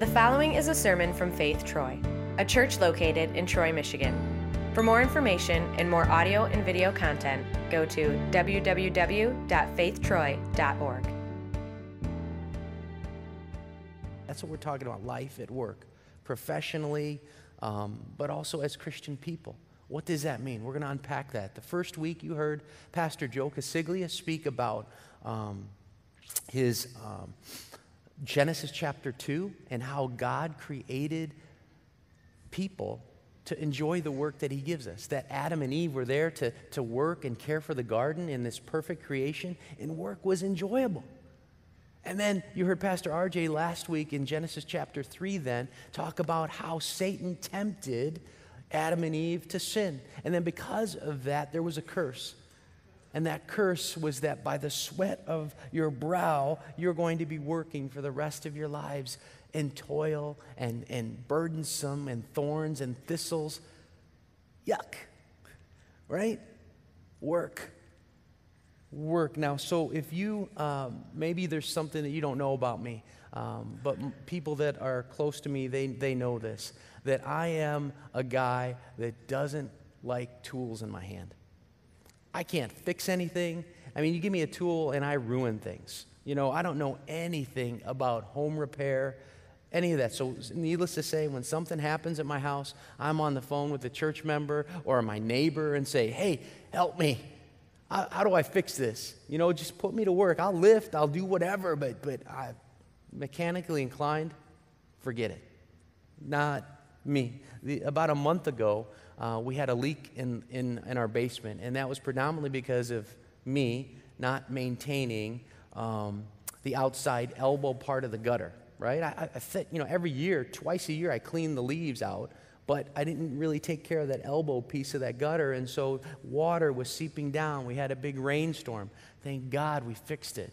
The following is a sermon from Faith Troy, a church located in Troy, Michigan. For more information and more audio and video content, go to www.faithtroy.org. That's what we're talking about life at work, professionally, um, but also as Christian people. What does that mean? We're going to unpack that. The first week, you heard Pastor Joe Casiglia speak about um, his um, Genesis chapter 2 and how God created people to enjoy the work that he gives us. That Adam and Eve were there to, to work and care for the garden in this perfect creation, and work was enjoyable. And then you heard Pastor RJ last week in Genesis chapter 3 then talk about how Satan tempted Adam and Eve to sin. And then because of that, there was a curse. And that curse was that by the sweat of your brow, you're going to be working for the rest of your lives in toil and, and burdensome and thorns and thistles. Yuck, right? Work. Work. Now, so if you, um, maybe there's something that you don't know about me, um, but m- people that are close to me, they, they know this that I am a guy that doesn't like tools in my hand. I can't fix anything. I mean, you give me a tool and I ruin things. You know, I don't know anything about home repair, any of that. So, needless to say, when something happens at my house, I'm on the phone with a church member or my neighbor and say, hey, help me. How, do I fix this? You know, just put me to work. I'll lift, I'll do whatever, but, but I, mechanically inclined, forget it. Not me. The, about a month ago, uh, we had a leak in, in, in our basement, and that was predominantly because of me not maintaining um, the outside elbow part of the gutter, right? I, I th- you know, every year, twice a year, I clean the leaves out, but I didn't really take care of that elbow piece of that gutter, and so water was seeping down. We had a big rainstorm. Thank God we fixed it.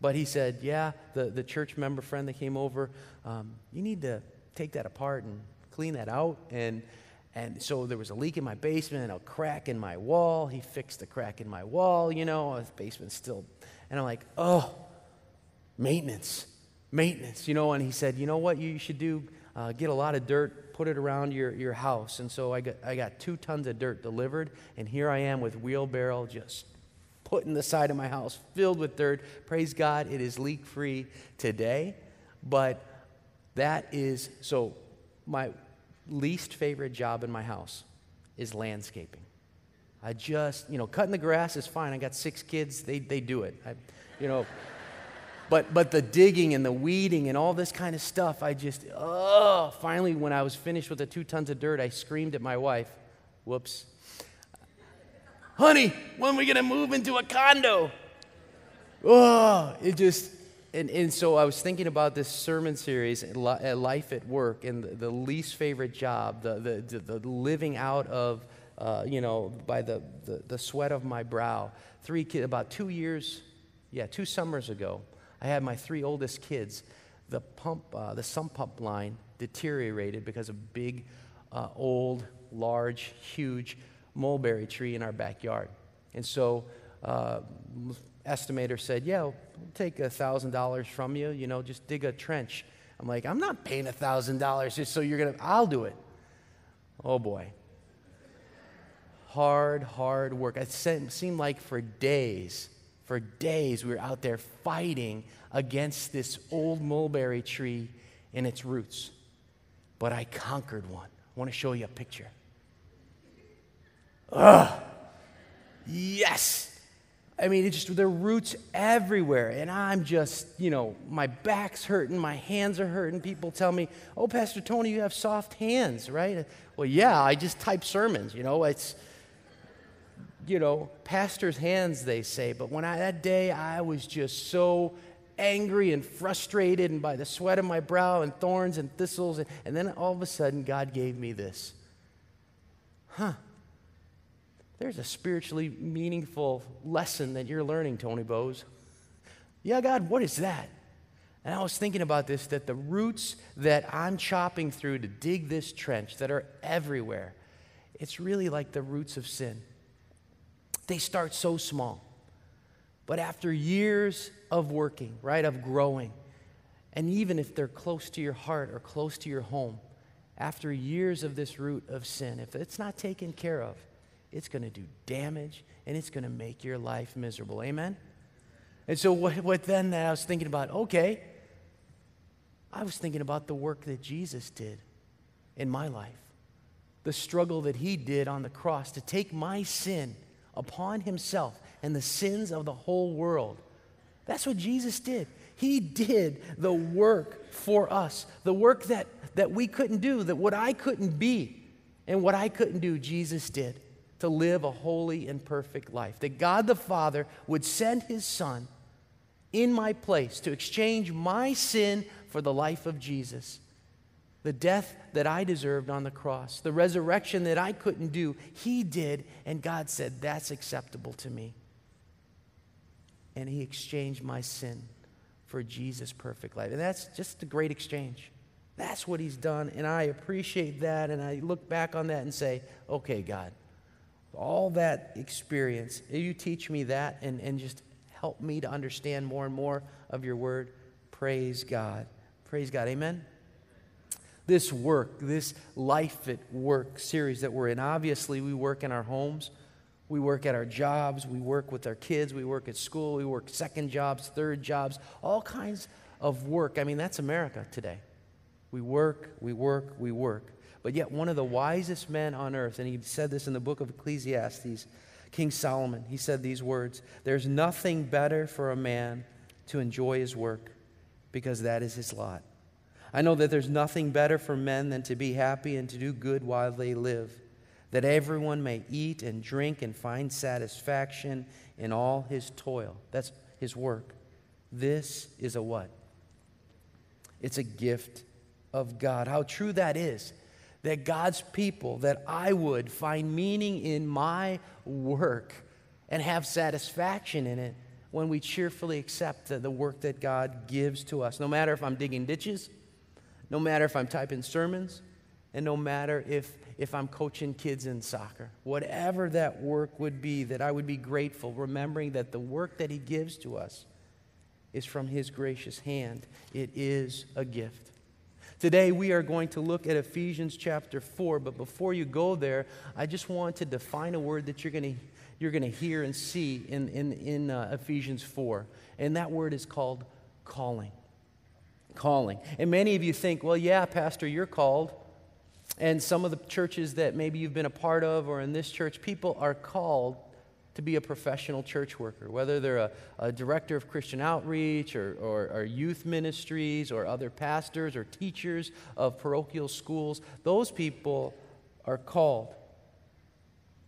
But he said, Yeah, the, the church member friend that came over, um, you need to take that apart and clean that out. And and so there was a leak in my basement and a crack in my wall. He fixed the crack in my wall, you know, the basement's still. And I'm like, oh, maintenance, maintenance, you know. And he said, you know what you should do? Uh, get a lot of dirt, put it around your, your house. And so I got, I got two tons of dirt delivered, and here I am with wheelbarrow just putting the side of my house filled with dirt. Praise God, it is leak free today. But that is, so my least favorite job in my house is landscaping. I just, you know, cutting the grass is fine. I got six kids, they, they do it. I, you know, but, but the digging and the weeding and all this kind of stuff, I just, oh, finally, when I was finished with the two tons of dirt, I screamed at my wife, whoops, honey, when are we going to move into a condo? Oh, it just, and, and so I was thinking about this sermon series, Life at Work, and the, the least favorite job, the, the, the living out of, uh, you know, by the, the, the sweat of my brow. Three kids, about two years, yeah, two summers ago, I had my three oldest kids. The pump, uh, the sump pump line deteriorated because of big, uh, old, large, huge mulberry tree in our backyard. And so, uh, estimator said, Yeah, we'll take $1,000 from you, you know, just dig a trench. I'm like, I'm not paying $1,000 just so you're going to, I'll do it. Oh boy. Hard, hard work. It seemed like for days, for days, we were out there fighting against this old mulberry tree and its roots. But I conquered one. I want to show you a picture. Ugh. Yes. I mean, it's just, there are roots everywhere. And I'm just, you know, my back's hurting, my hands are hurting. People tell me, oh, Pastor Tony, you have soft hands, right? Well, yeah, I just type sermons, you know, it's, you know, pastor's hands, they say. But when I, that day, I was just so angry and frustrated and by the sweat of my brow and thorns and thistles. And, and then all of a sudden, God gave me this. Huh there's a spiritually meaningful lesson that you're learning, Tony Bose. Yeah, God, what is that? And I was thinking about this that the roots that I'm chopping through to dig this trench that are everywhere, it's really like the roots of sin. They start so small. But after years of working, right, of growing, And even if they're close to your heart or close to your home, after years of this root of sin, if it's not taken care of, it's going to do damage and it's going to make your life miserable. Amen? And so, what, what then that I was thinking about, okay, I was thinking about the work that Jesus did in my life, the struggle that he did on the cross to take my sin upon himself and the sins of the whole world. That's what Jesus did. He did the work for us, the work that, that we couldn't do, that what I couldn't be and what I couldn't do, Jesus did to live a holy and perfect life. That God the Father would send his Son in my place to exchange my sin for the life of Jesus. The death that I deserved on the cross, the resurrection that I couldn't do, he did, and God said, That's acceptable to me. And he exchanged my sin for Jesus' perfect life. And that's just a great exchange. That's what he's done, and I appreciate that, and I look back on that and say, Okay, God, all that experience, you teach me that and, and just help me to understand more and more of your word. Praise God. Praise God. Amen. This work, this Life at Work series that we're in, obviously, we work in our homes, we work at our jobs, we work with our kids, we work at school, we work second jobs, third jobs, all kinds of work. I mean, that's America today. We work, we work, we work. But yet, one of the wisest men on earth, and he said this in the book of Ecclesiastes, King Solomon, he said these words There's nothing better for a man to enjoy his work because that is his lot. I know that there's nothing better for men than to be happy and to do good while they live, that everyone may eat and drink and find satisfaction in all his toil. That's his work. This is a what? It's a gift of God. How true that is that God's people, that I would find meaning in my work and have satisfaction in it when we cheerfully accept the, the work that God gives to us. No matter if I'm digging ditches, no matter if I'm typing sermons, and no matter if, if I'm coaching kids in soccer. Whatever that work would be, that I would be grateful, remembering that the work that He gives to us is from His gracious hand. It is a gift. Today, we are going to look at Ephesians chapter 4, but before you go there, I just want to define a word that you're going to, you're going to hear and see in, in, in uh, Ephesians 4. And that word is called calling. Calling. And many of you think, well, yeah, Pastor, you're called. And some of the churches that maybe you've been a part of or in this church, people are called to be a professional church worker, whether they're a, a director of Christian outreach or, or, or, youth ministries or other pastors or teachers of parochial schools. Those people are called.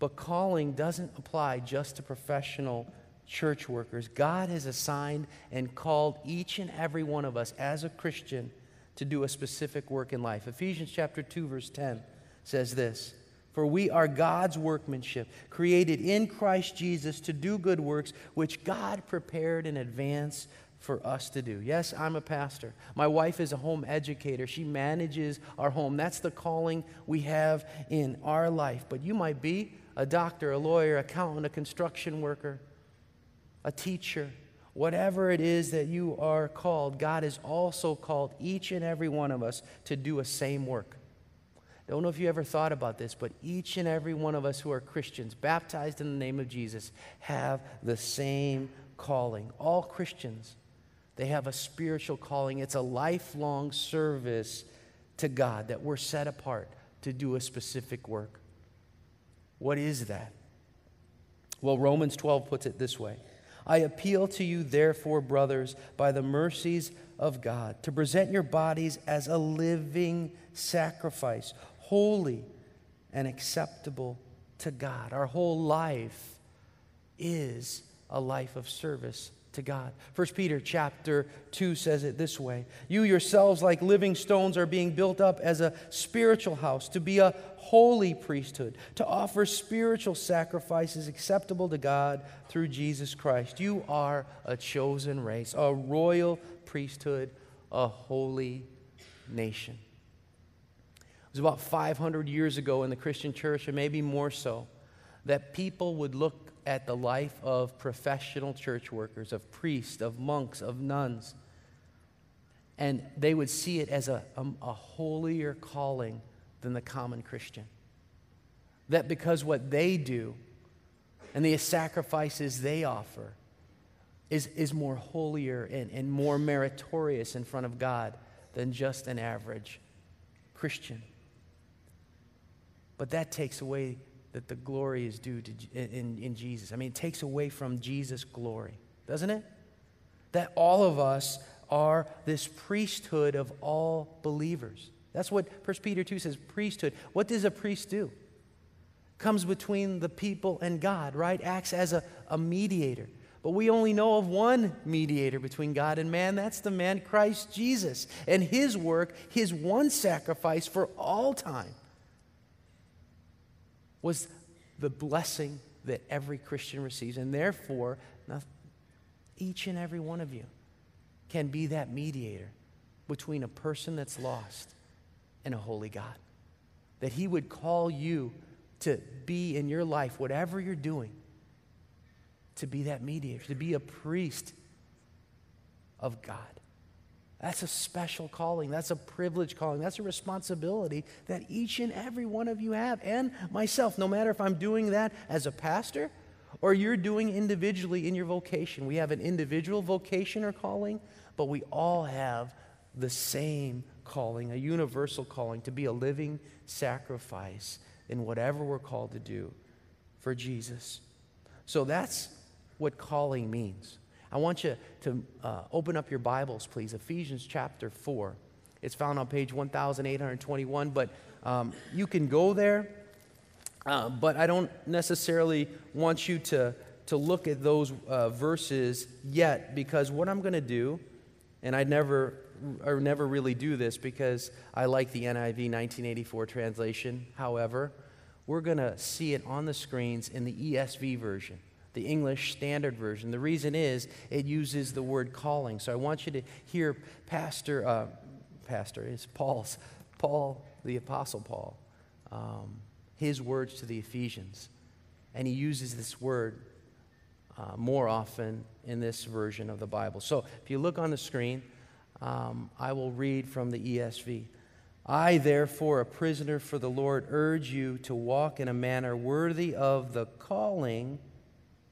But calling doesn't apply just to professional church workers. God has assigned and called each and every one of us as a Christian to do a specific work in life. Ephesians chapter 2 verse 10 says this: for we are God's workmanship, created in Christ Jesus to do good works, which God prepared in advance for us to do. Yes, I'm a pastor. My wife is a home educator. She manages our home. That's the calling we have in our life. But you might be a doctor, a lawyer, accountant, a construction worker, a teacher. Whatever it is that you are called, God has also called each and every one of us to do a same work. Don't know if you ever thought about this, but each and every one of us who are Christians, baptized in the name of Jesus, have the same calling. All Christians, they have a spiritual calling. It's a lifelong service to God that we're set apart to do a specific work. What is that? Well, Romans 12 puts it this way I appeal to you, therefore, brothers, by the mercies of God, to present your bodies as a living sacrifice holy and acceptable to God. Our whole life is a life of service to God. 1 Peter chapter 2 says it this way You yourselves, like living stones, are being built up as a spiritual house to be a holy priesthood, to offer spiritual sacrifices acceptable to God through Jesus Christ. You are a chosen race, a royal priesthood, a holy nation. It was about 500 years ago in the Christian church, or maybe more so, that people would look at the life of professional church workers, of priests, of monks, of nuns, and they would see it as a, a, a holier calling than the common Christian. That because what they do and the sacrifices they offer is, is more holier and, and more meritorious in front of God than just an average Christian. But that takes away that the glory is due to, in, in Jesus. I mean, it takes away from Jesus' glory, doesn't it? That all of us are this priesthood of all believers. That's what 1 Peter 2 says priesthood. What does a priest do? Comes between the people and God, right? Acts as a, a mediator. But we only know of one mediator between God and man. That's the man Christ Jesus. And his work, his one sacrifice for all time, was the blessing that every Christian receives. And therefore, each and every one of you can be that mediator between a person that's lost and a holy God. That he would call you to be in your life, whatever you're doing, to be that mediator, to be a priest of God. That's a special calling. That's a privilege calling. That's a responsibility that each and every one of you have, and myself, no matter if I'm doing that as a pastor or you're doing individually in your vocation. We have an individual vocation or calling, but we all have the same calling, a universal calling to be a living sacrifice in whatever we're called to do for Jesus. So that's what calling means. I want you to uh, open up your Bibles, please. Ephesians chapter 4. It's found on page 1821, but um, you can go there. Uh, but I don't necessarily want you to, to look at those uh, verses yet because what I'm going to do, and I never, I never really do this because I like the NIV 1984 translation. However, we're going to see it on the screens in the ESV version the English Standard Version. The reason is it uses the word calling. So I want you to hear Pastor, uh, Pastor, is Paul's, Paul, the Apostle Paul, um, his words to the Ephesians. And he uses this word uh, more often in this version of the Bible. So if you look on the screen, um, I will read from the ESV. I, therefore, a prisoner for the Lord, urge you to walk in a manner worthy of the calling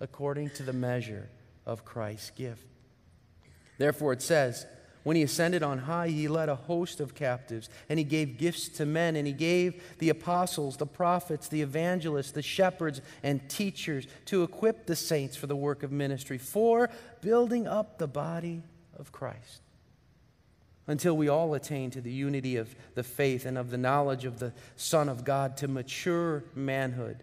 according to the measure of Christ's gift. Therefore, it says, when he ascended on high, he led a host of captives, and he gave gifts to men, and he gave the apostles, the prophets, the evangelists, the shepherds, and teachers to equip the saints for the work of ministry, for building up the body of Christ. Until we all attain to the unity of the faith and of the knowledge of the Son of God, to mature manhood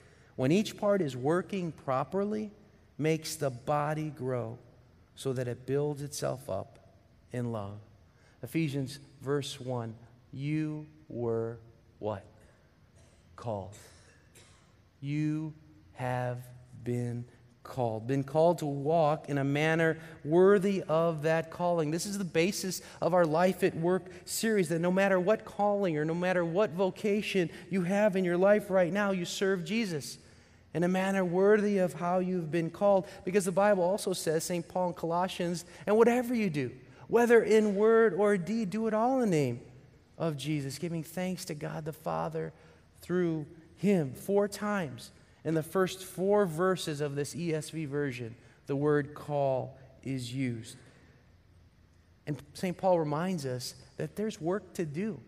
when each part is working properly, makes the body grow so that it builds itself up in love. Ephesians verse 1 You were what? Called. You have been called, been called to walk in a manner worthy of that calling. This is the basis of our Life at Work series that no matter what calling or no matter what vocation you have in your life right now, you serve Jesus in a manner worthy of how you've been called. Because the Bible also says, St. Paul in Colossians, and whatever you do, whether in word or deed, do it all in the name of Jesus, giving thanks to God the Father through him. Four times in the first four verses of this ESV version, the word call is used. And St. Paul reminds us that there's work to do.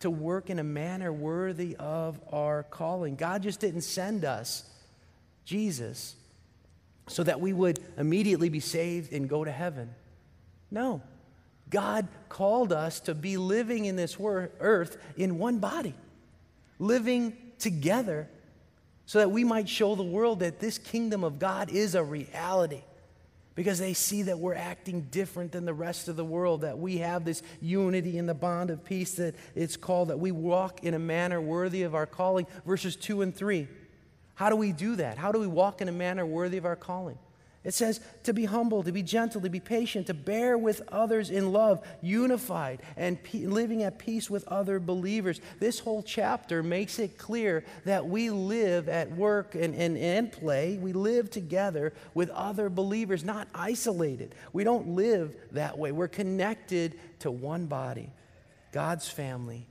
to work in a manner worthy of our calling. God just didn't send us Jesus so that we would immediately be saved and go to heaven. No. God called us to be living in this earth in one body, living together so that we might show the world that this kingdom of God is a reality because they see that we're acting different than the rest of the world, that we have this unity in the bond of peace that it's called, that we walk in a manner worthy of our calling. Verses 2 and 3. How do we do that? How do we walk in a manner worthy of our calling? It says to be humble, to be gentle, to be patient, to bear with others in love, unified, and pe- living at peace with other believers. This whole chapter makes it clear that we live at work and, and, and play. We live together with other believers, not isolated. We don't live that way. We're connected to one body, God's family,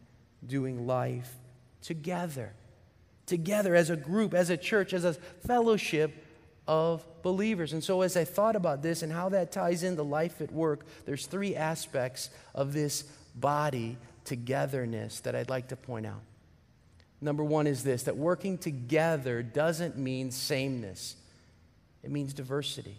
doing life together. Together as a group, as a church, as a fellowship of believers. And so, as I thought about this and how that ties into life at work, there's three aspects of this body togetherness that I'd like to point out. Number one is this that working together doesn't mean sameness, it means diversity.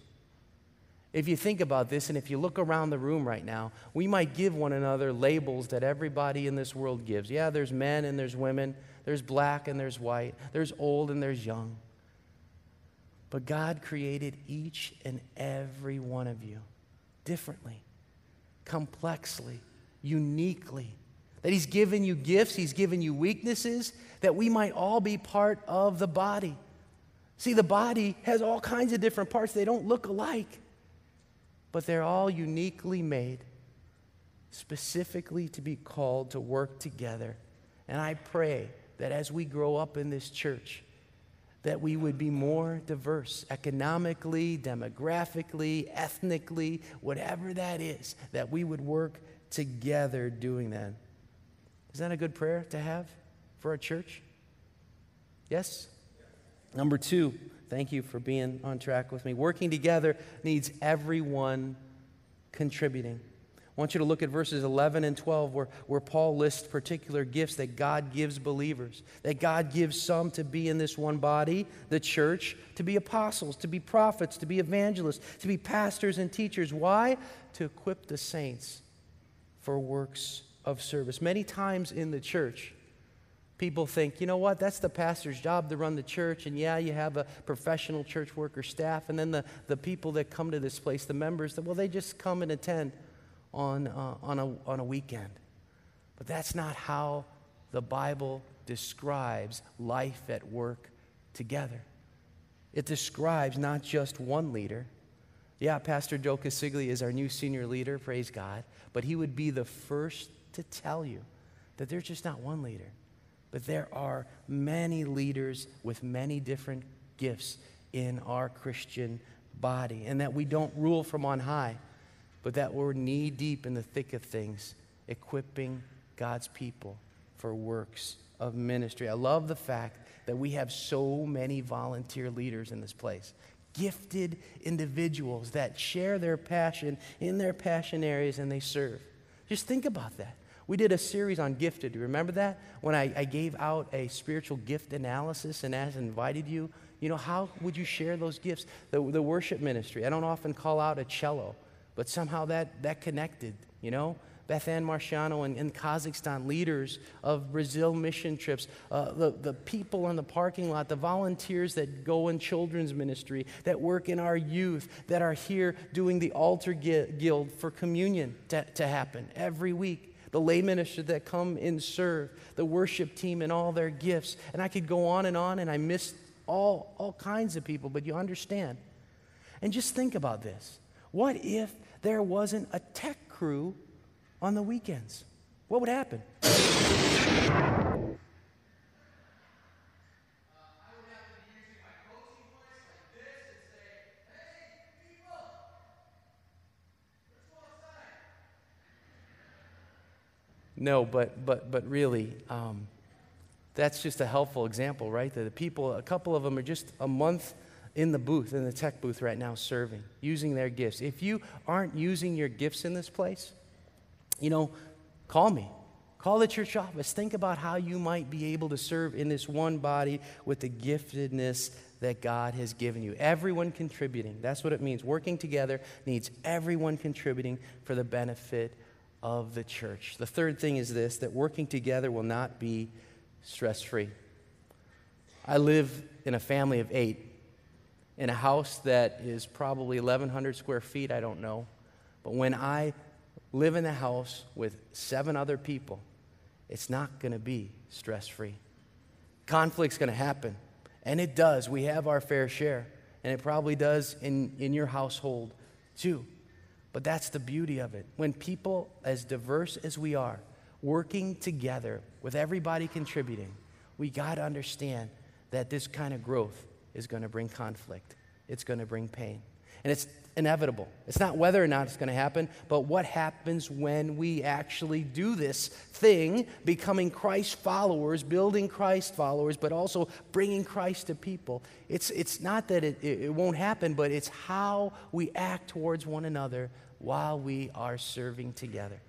If you think about this, and if you look around the room right now, we might give one another labels that everybody in this world gives. Yeah, there's men and there's women, there's black and there's white, there's old and there's young. But God created each and every one of you differently, complexly, uniquely. That He's given you gifts, He's given you weaknesses, that we might all be part of the body. See, the body has all kinds of different parts, they don't look alike, but they're all uniquely made, specifically to be called to work together. And I pray that as we grow up in this church, that we would be more diverse economically, demographically, ethnically, whatever that is, that we would work together doing that. Is that a good prayer to have for our church? Yes? Number two, thank you for being on track with me. Working together needs everyone contributing. I want you to look at verses 11 and 12 where, where Paul lists particular gifts that God gives believers. That God gives some to be in this one body, the church, to be apostles, to be prophets, to be evangelists, to be pastors and teachers. Why? To equip the saints for works of service. Many times in the church, people think, you know what, that's the pastor's job to run the church. And yeah, you have a professional church worker staff. And then the, the people that come to this place, the members, well, they just come and attend on, uh, on, a, on a weekend. But that's not how the Bible describes life at work together. It describes not just one leader. Yeah, Pastor Joe Casiglia is our new senior leader, praise God. But he would be the first to tell you that there's just not one leader, but there are many leaders with many different gifts in our Christian body, and that we don't rule from on high but that we're knee deep in the thick of things, equipping God's people for works of ministry. I love the fact that we have so many volunteer leaders in this place. Gifted individuals that share their passion in their passion areas and they serve. Just think about that. We did a series on gifted. Do you remember that? When I, I gave out a spiritual gift analysis and as invited you, you know, how would you share those gifts? The, the worship ministry. I don't often call out a cello but somehow that, that connected, you know? Beth Ann Marciano and, and Kazakhstan, leaders of Brazil mission trips, uh, the, the people in the parking lot, the volunteers that go in children's ministry, that work in our youth, that are here doing the altar guild for communion to, to happen every week the lay ministers that come and serve, the worship team and all their gifts. And I could go on and on, and I missed all, all kinds of people, but you understand. And just think about this. What if there wasn't a tech crew on the weekends? What would happen? No, but but but really, um, that's just a helpful example, right? That the people, a couple of them are just a month in the booth, in the tech booth right now, serving, using their gifts. If you aren't using your gifts in this place, you know, call me. Call the church office. Think about how you might be able to serve in this one body with the giftedness that God has given you. Everyone contributing. That's what it means. Working together needs everyone contributing for the benefit of the church. The third thing is this that working together will not be stress free. I live in a family of eight in a house that is probably 1,100 square feet, I don't know. But when I live in the house with seven other people, it's not going to be stress free. Conflict's going to happen. And it does. We have our fair share. And it probably does in, in your household too. But that's the beauty of it. When people, as diverse as we are, working together with everybody contributing, we got to understand that this kind of growth is going to bring conflict, it's going to bring pain. And it's inevitable. It's not whether or not it's going to happen, but what happens when we actually do this thing, becoming Christ followers, building Christ followers, but also bringing Christ to people. It's, it's not that it, it won't happen, but it's how we act towards one another while we are serving together.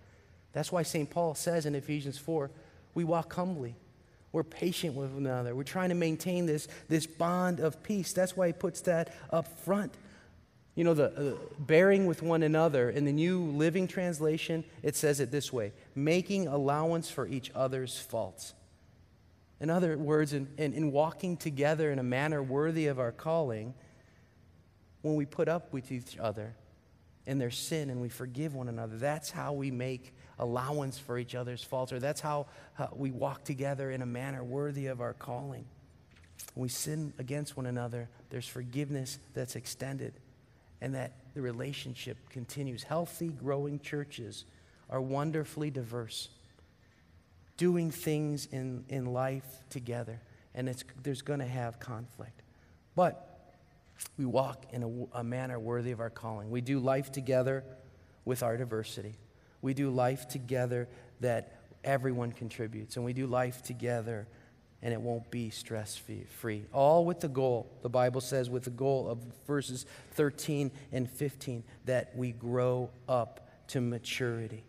That's why St. Paul says in Ephesians 4 we walk humbly. We're patient with one another. We're trying to maintain this, this bond of peace. That's why he puts that up front. You know, the uh, bearing with one another, in the New Living Translation, it says it this way making allowance for each other's faults. In other words, in, in, in walking together in a manner worthy of our calling, when we put up with each other in their sin and we forgive one another, that's how we make allowance for each other's faults, or that's how, how we walk together in a manner worthy of our calling. When we sin against one another, there's forgiveness that's extended and that the relationship continues. Healthy, growing churches are wonderfully diverse, doing things in, in life together, and it's, there's going to have conflict. But we walk in a, a manner worthy of our calling. We do life together with our diversity. We do life together that everyone contributes, and we do life together and it won't be stress free. All with the goal, the Bible says, with the goal of verses 13 and 15, that we grow up to maturity.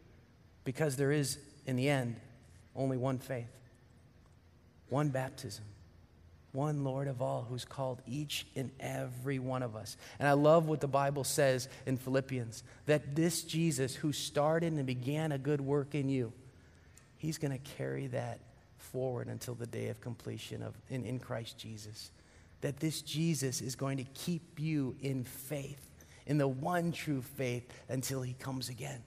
Because there is, in the end, only one faith, one baptism, one Lord of all who's called each and every one of us. And I love what the Bible says in Philippians that this Jesus who started and began a good work in you, he's going to carry that forward until the day of completion of, in, in Christ Jesus. That this Jesus is going to keep you in faith, in the one true faith, until he comes again.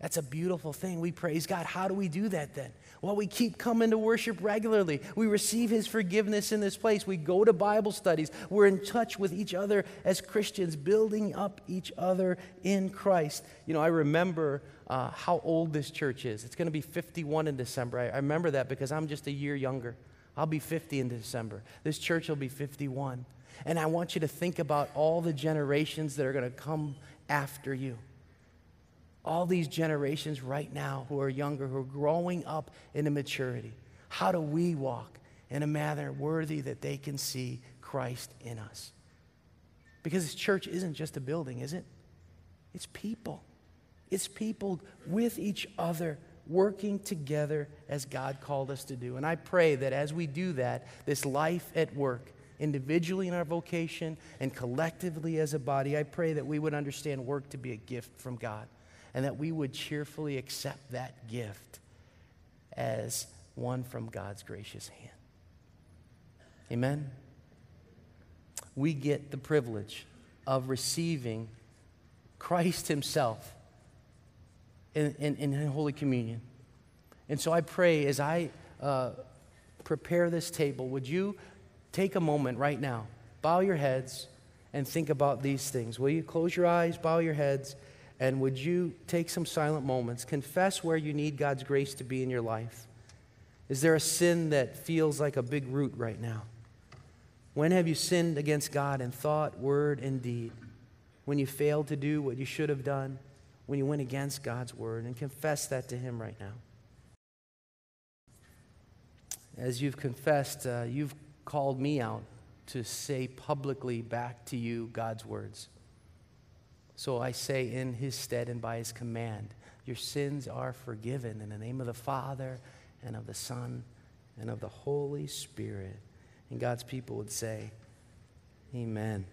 That's a beautiful thing. We praise God. How do we do that then? Well, we keep coming to worship regularly. We receive His forgiveness in this place. We go to Bible studies. We're in touch with each other as Christians, building up each other in Christ. You know, I remember uh, how old this church is. It's going to be 51 in December. I, I remember that because I'm just a year younger. I'll be 50 in December. This church will be 51. And I want you to think about all the generations that are going to come after you. All these generations right now who are younger, who are growing up into maturity. How do we walk in a manner worthy that they can see Christ in us? Because this church isn't just a building, is it? It's people. It's people with each other working together as God called us to do. And I pray that as we do that, this life at work, individually in our vocation and collectively as a body, I pray that we would understand work to be a gift from God and that we would cheerfully accept that gift as one from God's gracious hand. Amen? We get the privilege of receiving Christ Himself in, in, in Holy Communion. And so I pray as I uh, prepare this table, would you take a moment right now, bow your heads, and think about these things? Will you close your eyes, bow your heads, and would you take some silent moments, confess where you need God's grace to be in your life? Is there a sin that feels like a big root right now? When have you sinned against God in thought, word, and deed? When you failed to do what you should have done? when you went against God's word and confess that to Him right now. As you've confessed, uh, you've called me out to say publicly back to you God's words. So I say, in His stead and by His command, Your sins are forgiven in the name of the Father and of the Son and of the Holy Spirit. And God's people would say, Amen.